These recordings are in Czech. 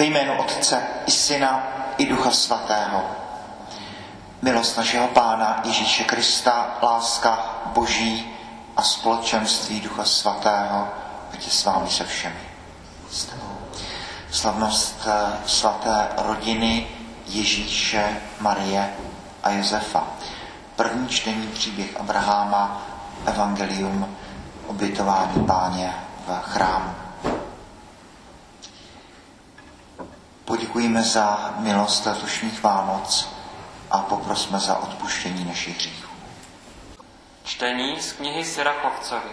Ve jménu Otce i Syna i Ducha Svatého. Milost našeho Pána Ježíše Krista, láska Boží a společenství Ducha Svatého, ať je s vámi se všemi. Slavnost eh, svaté rodiny Ježíše, Marie a Josefa. První čtení příběh Abraháma, Evangelium, obětování páně v chrámu. Poděkujeme za milost letošních Vánoc a poprosme za odpuštění našich hříchů. Čtení z knihy Sirachovcovi.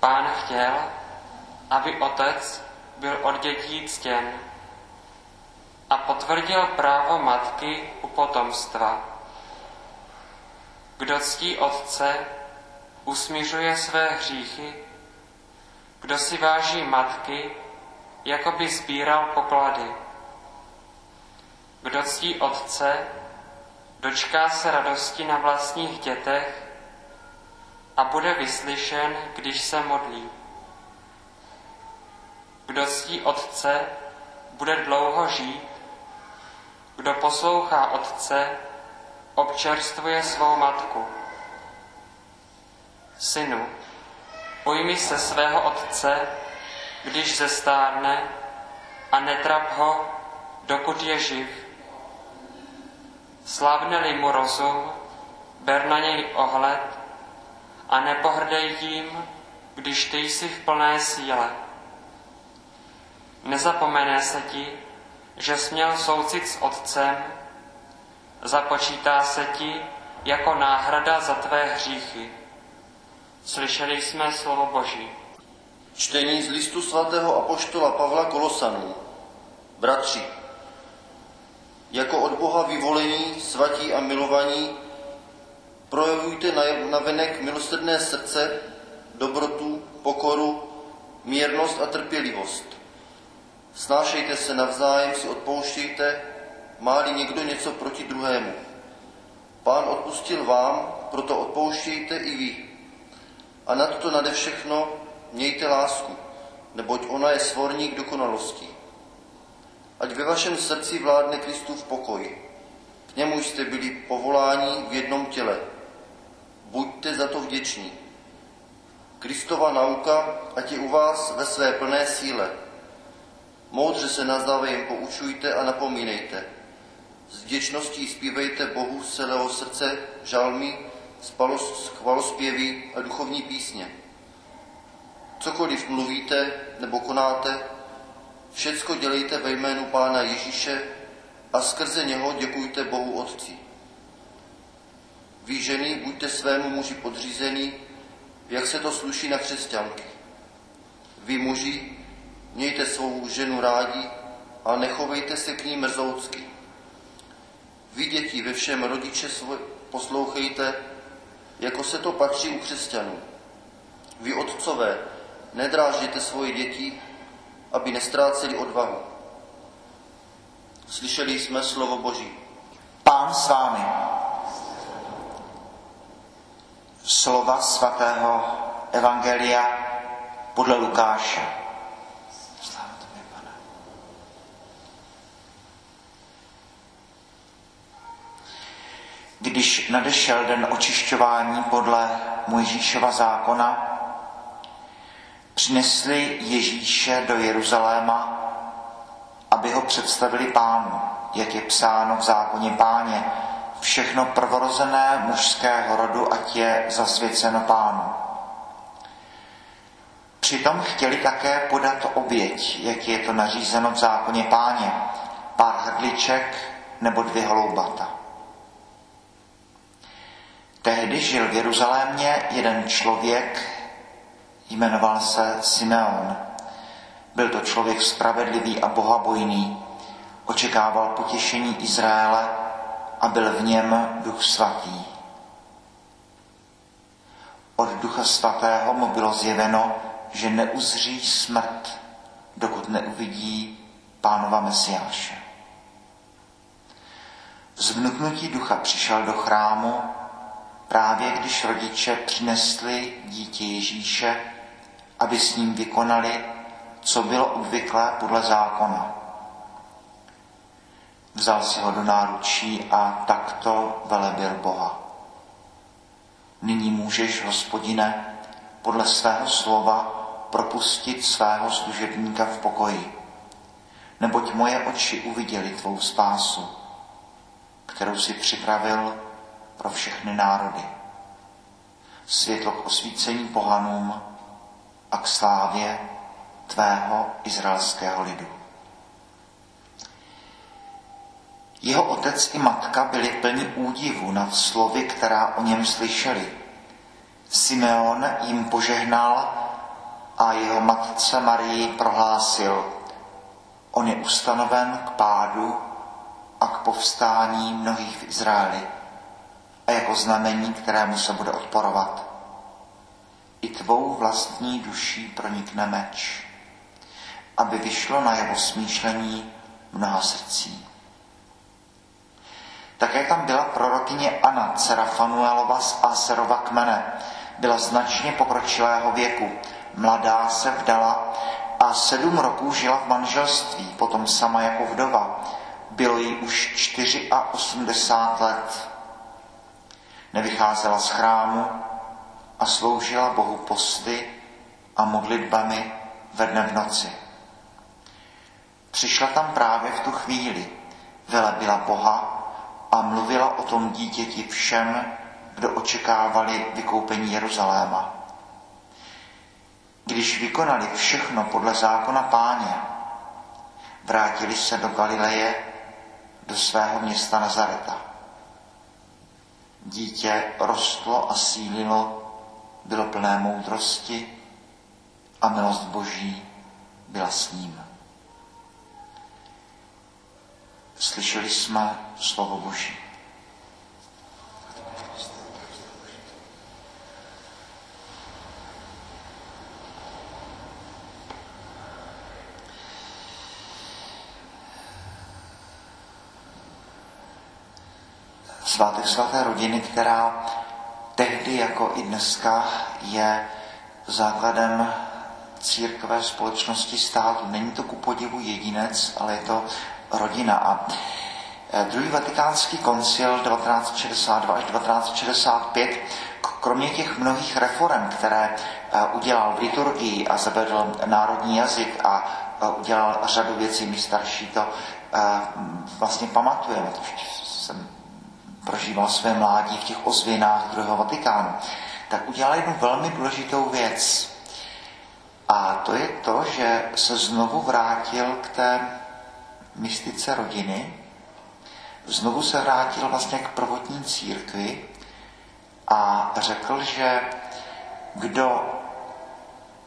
Pán chtěl, aby otec byl od dětí ctěn a potvrdil právo matky u potomstva. Kdo ctí otce, usmířuje své hříchy, kdo si váží matky, jako by sbíral poklady. Kdo ctí otce, dočká se radosti na vlastních dětech a bude vyslyšen, když se modlí. Kdo ctí otce, bude dlouho žít, kdo poslouchá otce, občerstvuje svou matku. Synu, pojmi se svého otce, když zestárne a netrap ho, dokud je živ. Slavne-li mu rozum, ber na něj ohled a nepohrdej tím, když ty jsi v plné síle. Nezapomene se ti, že směl soucit s otcem, započítá se ti jako náhrada za tvé hříchy. Slyšeli jsme slovo Boží. Čtení z listu svatého apoštola Pavla Kolosanů. Bratři, jako od Boha vyvolení, svatí a milovaní, projevujte na venek milosrdné srdce, dobrotu, pokoru, mírnost a trpělivost. Snášejte se navzájem, si odpouštějte, má-li někdo něco proti druhému. Pán odpustil vám, proto odpouštějte i vy. A nad to nade všechno mějte lásku, neboť ona je svorník dokonalosti. Ať ve vašem srdci vládne Kristův pokoj. K němu jste byli povoláni v jednom těle. Buďte za to vděční. Kristova nauka, ať je u vás ve své plné síle. Moudře se navzájem poučujte a napomínejte. S vděčností zpívejte Bohu z celého srdce žalmy, chvalospěvy a duchovní písně Cokoliv mluvíte nebo konáte, všecko dělejte ve jménu Pána Ježíše a skrze něho děkujte Bohu Otci. Vy ženy buďte svému muži podřízený, jak se to sluší na křesťanky. Vy muži mějte svou ženu rádi a nechovejte se k ní mrzoucky. Vy děti ve všem rodiče svoj poslouchejte, jako se to patří u křesťanů. Vy otcové Nedrážděte svoje děti, aby nestráceli odvahu. Slyšeli jsme slovo Boží. Pán s vámi. Slova svatého Evangelia podle Lukáše. Když nadešel den očišťování podle Mojžíšova zákona, přinesli Ježíše do Jeruzaléma, aby ho představili pánu, jak je psáno v zákoně páně, všechno prvorozené mužského rodu, ať je zasvěceno pánu. Přitom chtěli také podat oběť, jak je to nařízeno v zákoně páně, pár hrdliček nebo dvě holoubata. Tehdy žil v Jeruzalémě jeden člověk, Jmenoval se Simeon. Byl to člověk spravedlivý a bohabojný. Očekával potěšení Izraele a byl v něm duch svatý. Od ducha svatého mu bylo zjeveno, že neuzří smrt, dokud neuvidí pánova Mesiáše. Z vnuknutí ducha přišel do chrámu právě když rodiče přinesli dítě Ježíše aby s ním vykonali, co bylo obvyklé podle zákona. Vzal si ho do náručí a takto velebil Boha. Nyní můžeš, hospodine, podle svého slova propustit svého služebníka v pokoji, neboť moje oči uviděli tvou spásu, kterou si připravil pro všechny národy. Světlo k osvícení pohanům a k slávě tvého izraelského lidu. Jeho otec i matka byli plni údivu nad slovy, která o něm slyšeli. Simeon jim požehnal a jeho matce Marii prohlásil, on je ustanoven k pádu a k povstání mnohých v Izraeli a jako znamení, kterému se bude odporovat. I tvou vlastní duší pronikne meč, aby vyšlo na jeho smýšlení mnoha srdcí. Také tam byla prorokyně Anna, dcera Fanuelova z Aserova kmene. Byla značně pokročilého věku. Mladá se vdala a sedm roků žila v manželství, potom sama jako vdova. Bylo jí už 84 let. Nevycházela z chrámu a sloužila Bohu posty a modlitbami ve dne v noci. Přišla tam právě v tu chvíli, velebila Boha a mluvila o tom dítěti všem, kdo očekávali vykoupení Jeruzaléma. Když vykonali všechno podle zákona páně, vrátili se do Galileje, do svého města Nazareta. Dítě rostlo a sílilo, bylo plné moudrosti a milost Boží byla s ním. Slyšeli jsme slovo Boží. Svátek svaté rodiny, která tehdy jako i dneska je základem církve společnosti státu. Není to ku podivu jedinec, ale je to rodina. A e, druhý vatikánský koncil 1962 až 1965, kromě těch mnohých reform, které e, udělal v liturgii a zavedl národní jazyk a e, udělal řadu věcí, my starší to vlastně pamatujeme, jsem prožíval své mládí v těch ozvěnách druhého Vatikánu, tak udělal jednu velmi důležitou věc. A to je to, že se znovu vrátil k té mystice rodiny, znovu se vrátil vlastně k prvotní církvi a řekl, že kdo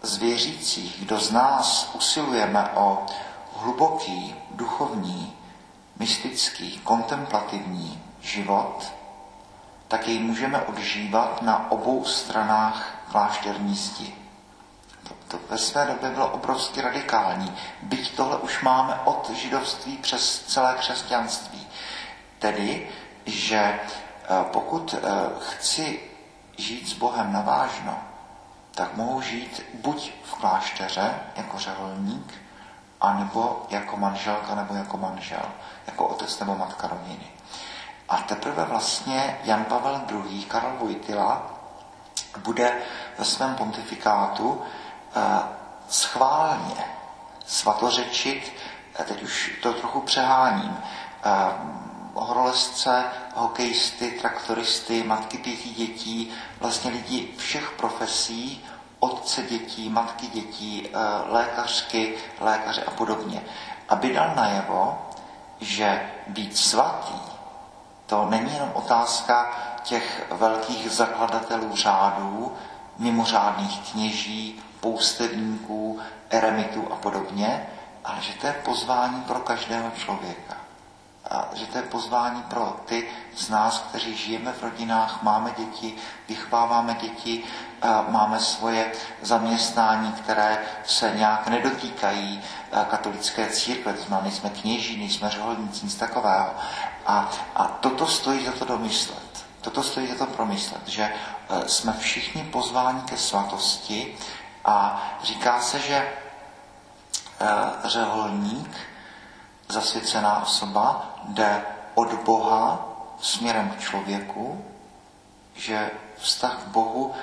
z věřících, kdo z nás usilujeme o hluboký, duchovní, mystický, kontemplativní život, tak jej můžeme odžívat na obou stranách klášterní zdi. To, ve své době bylo obrovsky radikální. Byť tohle už máme od židovství přes celé křesťanství. Tedy, že eh, pokud eh, chci žít s Bohem navážno, tak mohu žít buď v klášteře jako řeholník, anebo jako manželka nebo jako manžel, jako otec nebo matka rodiny. A teprve vlastně Jan Pavel II. Karl Vojtila bude ve svém pontifikátu eh, schválně svatořečit, eh, teď už to trochu přeháním, eh, horolezce, hokejisty, traktoristy, matky pěti dětí, vlastně lidi všech profesí, otce dětí, matky dětí, lékařky, lékaře a podobně. Aby dal najevo, že být svatý to není jenom otázka těch velkých zakladatelů řádů, mimořádných kněží, poustevníků, eremitů a podobně, ale že to je pozvání pro každého člověka. A že to je pozvání pro ty z nás, kteří žijeme v rodinách, máme děti, vychováváme děti, máme svoje zaměstnání, které se nějak nedotýkají katolické církve, to znamená, nejsme kněží, nejsme řeholníci, nic takového. A, a toto stojí za to domyslet. Toto stojí za to promyslet, že e, jsme všichni pozváni ke svatosti a říká se, že řeholník, zasvěcená osoba, jde od Boha směrem k člověku, že vztah k Bohu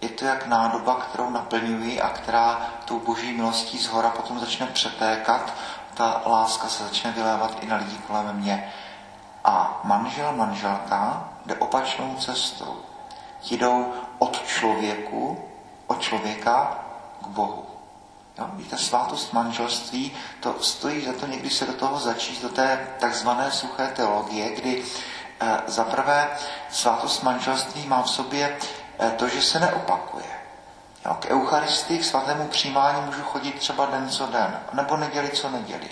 je to jak nádoba, kterou naplňuji a která tou boží milostí z hora potom začne přetékat, ta láska se začne vylévat i na lidi kolem mě. Manžel, manželka jde opačnou cestou. Jdou od člověku, od člověka k Bohu. Jo, víte, svátost manželství, to stojí za to někdy se do toho začít, do té takzvané suché teologie, kdy eh, zaprvé svátost manželství má v sobě eh, to, že se neopakuje. Jo, k Eucharistii, k svatému přijímání můžu chodit třeba den co den, nebo neděli co neděli.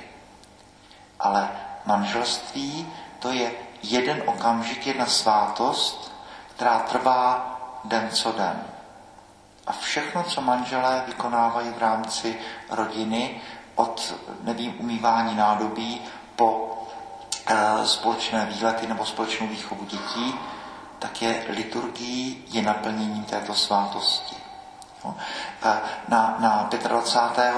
Ale manželství to je jeden okamžik, jedna svátost, která trvá den co den. A všechno, co manželé vykonávají v rámci rodiny, od, nevím, umývání nádobí po e, společné výlety nebo společnou výchovu dětí, tak je liturgií, je naplněním této svátosti. Jo? E, na, na 25.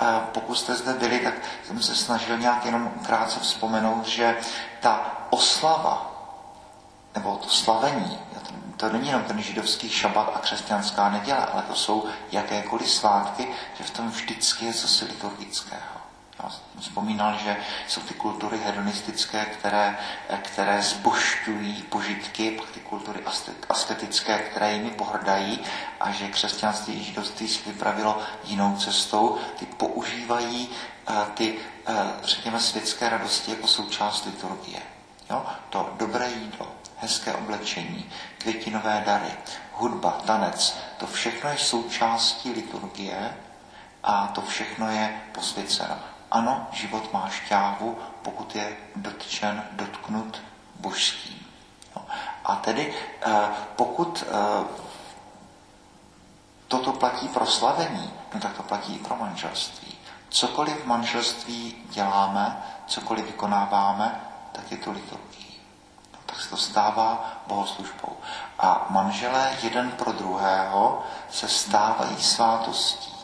E, pokud jste zde byli, tak jsem se snažil nějak jenom krátce vzpomenout, že ta oslava, nebo to slavení, to není jenom ten židovský šabat a křesťanská neděle, ale to jsou jakékoliv svátky, že v tom vždycky je zase liturgického. Vzpomínal, že jsou ty kultury hedonistické, které, které zbošťují požitky, pak ty kultury asketické, které jimi pohrdají a že křesťanství i židovství si vypravilo jinou cestou. Ty používají uh, ty, uh, řekněme, světské radosti jako součást liturgie. Jo? To dobré jídlo, hezké oblečení, květinové dary, hudba, tanec, to všechno je součástí liturgie a to všechno je posvěceno. Ano, život má šťávu, pokud je dotčen, dotknut božským. A tedy eh, pokud eh, toto platí pro slavení, no tak to platí i pro manželství. Cokoliv v manželství děláme, cokoliv vykonáváme, tak je to liturgie tak se to stává bohoslužbou. A manželé jeden pro druhého se stávají svátostí.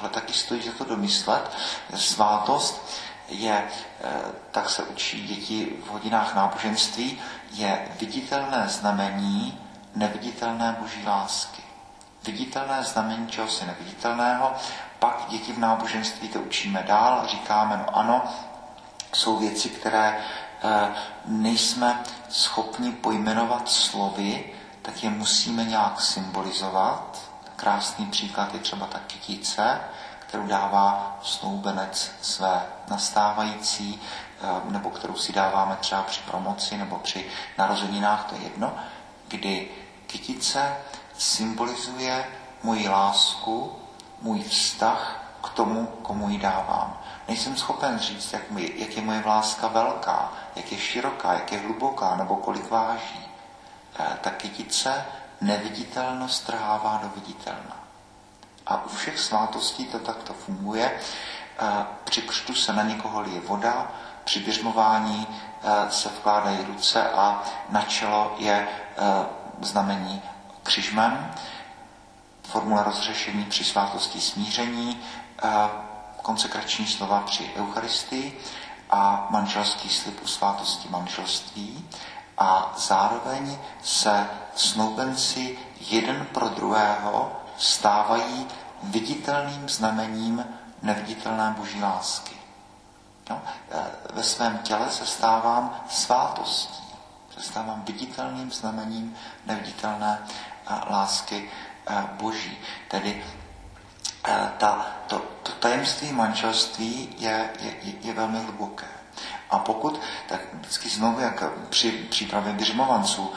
Tohle taky stojí za to domyslet. Svátost je, eh, tak se učí děti v hodinách náboženství, je viditelné znamení neviditelné boží lásky. Viditelné znamení čehosi neviditelného, pak děti v náboženství to učíme dál, říkáme, no ano, jsou věci, které Eh, nejsme schopni pojmenovat slovy, tak je musíme nějak symbolizovat. Krásný příklad je třeba ta kytice, kterou dává snoubenec své nastávající, eh, nebo kterou si dáváme třeba při promoci nebo při narozeninách, to je jedno, kdy kytice symbolizuje moji lásku, můj vztah k tomu, komu ji dávám. Nejsem schopen říct, jak, mi, jak je moje láska velká, jak je široká, jak je hluboká, nebo kolik váží. E, ta kytice neviditelnost trhává do viditelna. A u všech svátostí to takto funguje. E, při křtu se na někoho lije voda, při běžmování e, se vkládají ruce a na čelo je znamení křižmem, formule rozřešení při svátosti smíření, konsekrační slova při Eucharistii a manželský slib u svátosti manželství a zároveň se snoubenci jeden pro druhého stávají viditelným znamením neviditelné boží lásky. No, ve svém těle se stávám svátostí, se stávám viditelným znamením neviditelné eh, lásky eh, boží. Tedy ta, to, to tajemství manželství je, je, je velmi hluboké. A pokud, tak vždycky znovu, jak při přípravě běžmovanců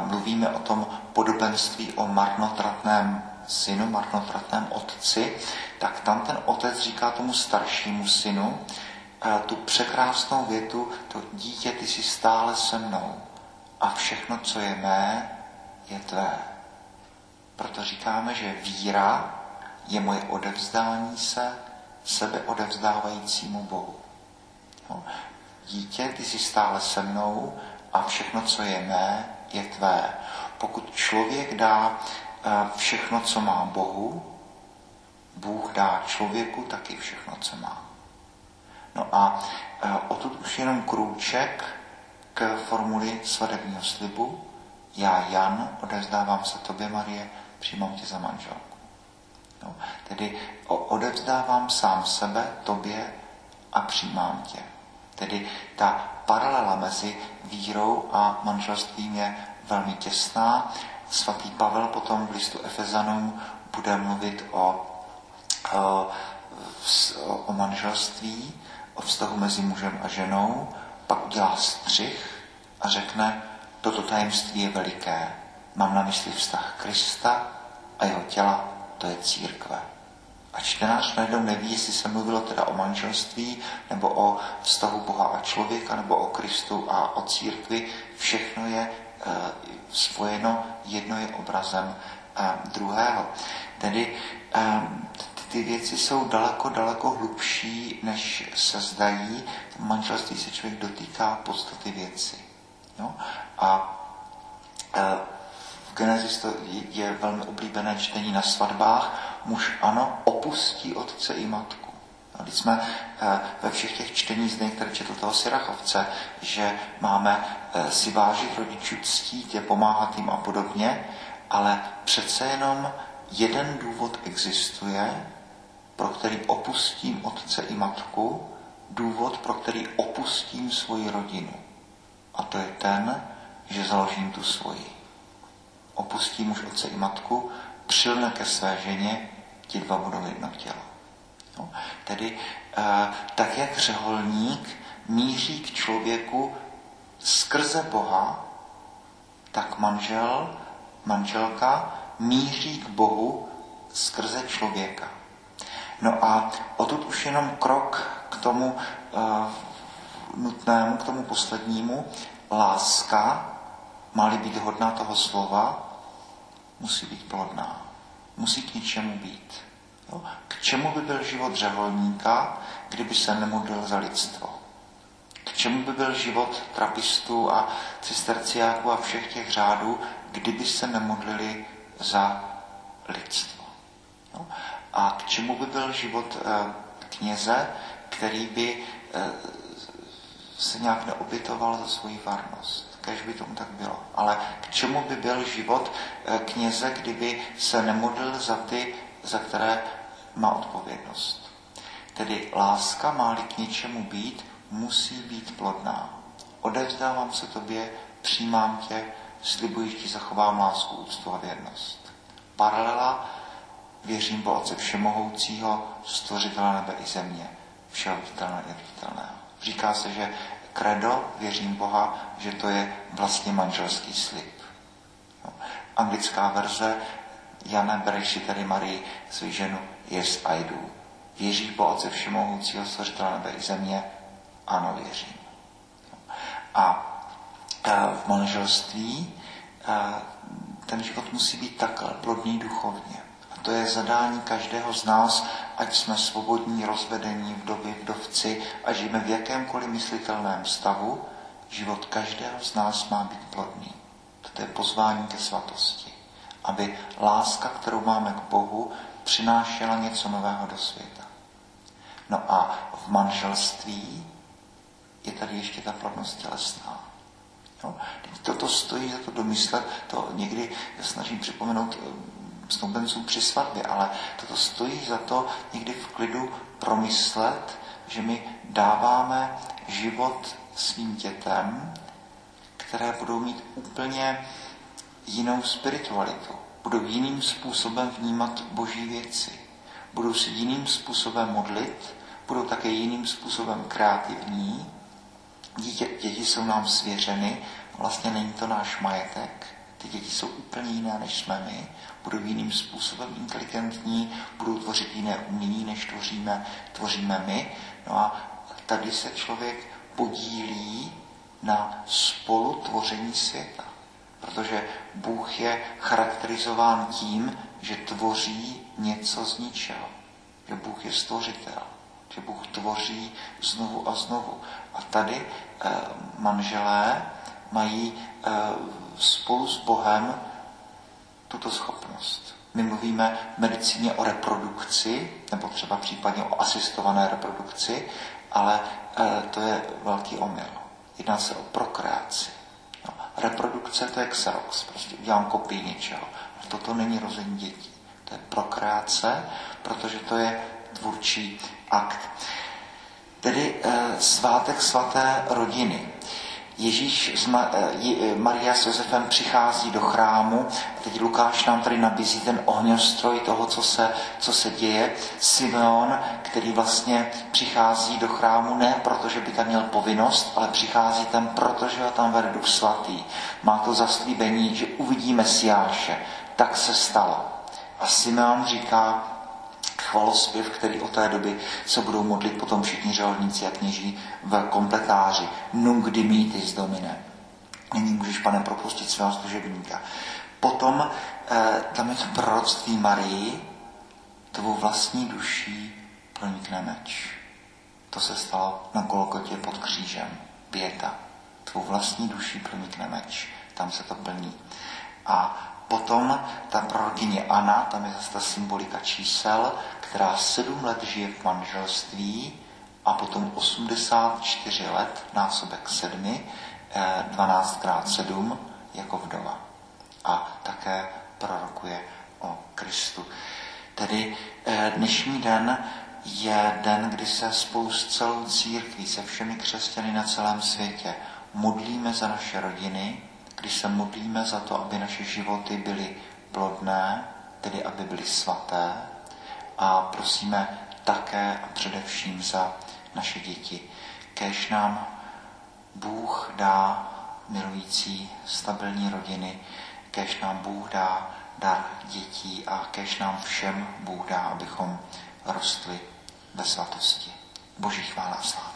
mluvíme o tom podobenství o marnotratném synu, marnotratném otci, tak tam ten otec říká tomu staršímu synu tu překrásnou větu, to dítě, ty jsi stále se mnou a všechno, co je mé, je tvé. Proto říkáme, že víra je moje odevzdání se sebe odevzdávajícímu Bohu. No, dítě, ty jsi stále se mnou a všechno, co je mé, je tvé. Pokud člověk dá eh, všechno, co má Bohu, Bůh dá člověku taky všechno, co má. No a e, odtud už jenom krůček k formuli svadebního slibu. Já, Jan, odevzdávám se tobě, Marie, přijímám tě za manželku. No, tedy odevzdávám sám sebe tobě a přijímám tě. Tedy ta paralela mezi vírou a manželstvím je velmi těsná. Svatý Pavel potom v listu Efezanům bude mluvit o, o, o manželství, o vztahu mezi mužem a ženou, pak udělá střih a řekne, toto tajemství je veliké. Mám na mysli vztah Krista a jeho těla, to je církve. A čtenář najednou neví, jestli se mluvilo teda o manželství, nebo o vztahu Boha a člověka, nebo o Kristu a o církvi. Všechno je e, spojeno, jedno je obrazem e, druhého. Tedy e, ty věci jsou daleko, daleko hlubší, než se zdají. V manželství se člověk dotýká podstaty věci. Jo? A v Genesis to je velmi oblíbené čtení na svatbách. Muž ano, opustí otce i matku. Když jsme e, ve všech těch čtení z které četl toho Sirachovce, že máme e, si vážit rodičů, ctít je, pomáhat jim a podobně, ale přece jenom jeden důvod existuje, pro který opustím otce i matku, důvod, pro který opustím svoji rodinu. A to je ten, že založím tu svoji. Opustím už otce i matku, přilne ke své ženě, ti dva budou jedno tělo. No, tedy eh, tak, jak řeholník míří k člověku skrze Boha, tak manžel, manželka míří k Bohu skrze člověka. No a odtud už jenom krok k tomu uh, nutnému, k tomu poslednímu. Láska, má-li být hodná toho slova, musí být plodná. Musí k ničemu být. K čemu by byl život řeholníka, kdyby se nemodlil za lidstvo? K čemu by byl život trapistů a cisterciáků a všech těch řádů, kdyby se nemodlili za lidstvo? Jo? A k čemu by byl život eh, kněze, který by eh, se nějak neobětoval za svoji varnost? Kež by tomu tak bylo. Ale k čemu by byl život eh, kněze, kdyby se nemodlil za ty, za které má odpovědnost? Tedy láska, má-li k něčemu být, musí být plodná. Odevzdávám se tobě, přijímám tě, slibuji, ti zachovám lásku, úctu a věrnost. Paralela Věřím po Otce Všemohoucího, stvořitele nebe i země, všeho viditelného i viditelného. Říká se, že kredo, věřím Boha, že to je vlastně manželský slib. No. Anglická verze Jana, si tady Marii, svou ženu, yes, I do. Věříš po Otce Všemohoucího, stvořitele nebe i země? Ano, věřím. A v manželství ten život musí být takhle plodný duchovně to je zadání každého z nás, ať jsme svobodní, rozvedení, vdovy, vdovci a žijeme v jakémkoliv myslitelném stavu, život každého z nás má být plodný. To je pozvání ke svatosti. Aby láska, kterou máme k Bohu, přinášela něco nového do světa. No a v manželství je tady ještě ta plodnost tělesná. No, toto stojí za to domyslet, to někdy snažím připomenout snoubenců při svatbě, ale toto stojí za to někdy v klidu promyslet, že my dáváme život svým dětem, které budou mít úplně jinou spiritualitu. Budou jiným způsobem vnímat boží věci. Budou si jiným způsobem modlit, budou také jiným způsobem kreativní. Dítě, děti jsou nám svěřeny, vlastně není to náš majetek. Ty děti jsou úplně jiné, než jsme my budou jiným způsobem inteligentní, budou tvořit jiné umění, než tvoříme, tvoříme my. No a tady se člověk podílí na spolutvoření světa. Protože Bůh je charakterizován tím, že tvoří něco z ničeho. Že Bůh je stvořitel. Že Bůh tvoří znovu a znovu. A tady eh, manželé mají eh, spolu s Bohem tuto schopnost. My mluvíme v medicíně o reprodukci, nebo třeba případně o asistované reprodukci, ale e, to je velký omyl. Jedná se o prokreaci. Reprodukce to je xerox, prostě udělám kopii něčeho. A toto není rození dětí. To je prokreace, protože to je tvůrčí akt. Tedy e, svátek svaté rodiny. Ježíš s Ma- eh, Maria s Josefem přichází do chrámu. Teď Lukáš nám tady nabízí ten ohňostroj toho, co se, co se děje. Simeon, který vlastně přichází do chrámu ne proto, že by tam měl povinnost, ale přichází tam proto, že ho tam vede Duch Svatý. Má to zaslíbení, že uvidí Mesiáše. Tak se stalo. A Simeon říká, chvalospěv, který od té doby se budou modlit potom všichni řeholníci a kněží v kompletáři. Nunc dimitis domine. Nyní můžeš, pane, propustit svého služebníka. Potom eh, tam je to proroctví Marii, tvou vlastní duší pronikne meč. To se stalo na Golgotě pod křížem. Pěta. Tvou vlastní duší pronikne meč. Tam se to plní. A Potom ta prorokyně Ana, tam je zase ta symbolika čísel, která sedm let žije v manželství a potom 84 let, násobek sedmi, 12 krát 7 jako vdova. A také prorokuje o Kristu. Tedy eh, dnešní den je den, kdy se spolu s celou církví, se všemi křesťany na celém světě modlíme za naše rodiny, když se modlíme za to, aby naše životy byly plodné, tedy aby byly svaté a prosíme také a především za naše děti. Kež nám Bůh dá milující stabilní rodiny, kež nám Bůh dá dar dětí a kež nám všem Bůh dá, abychom rostli ve svatosti. Boží chvála a slávy.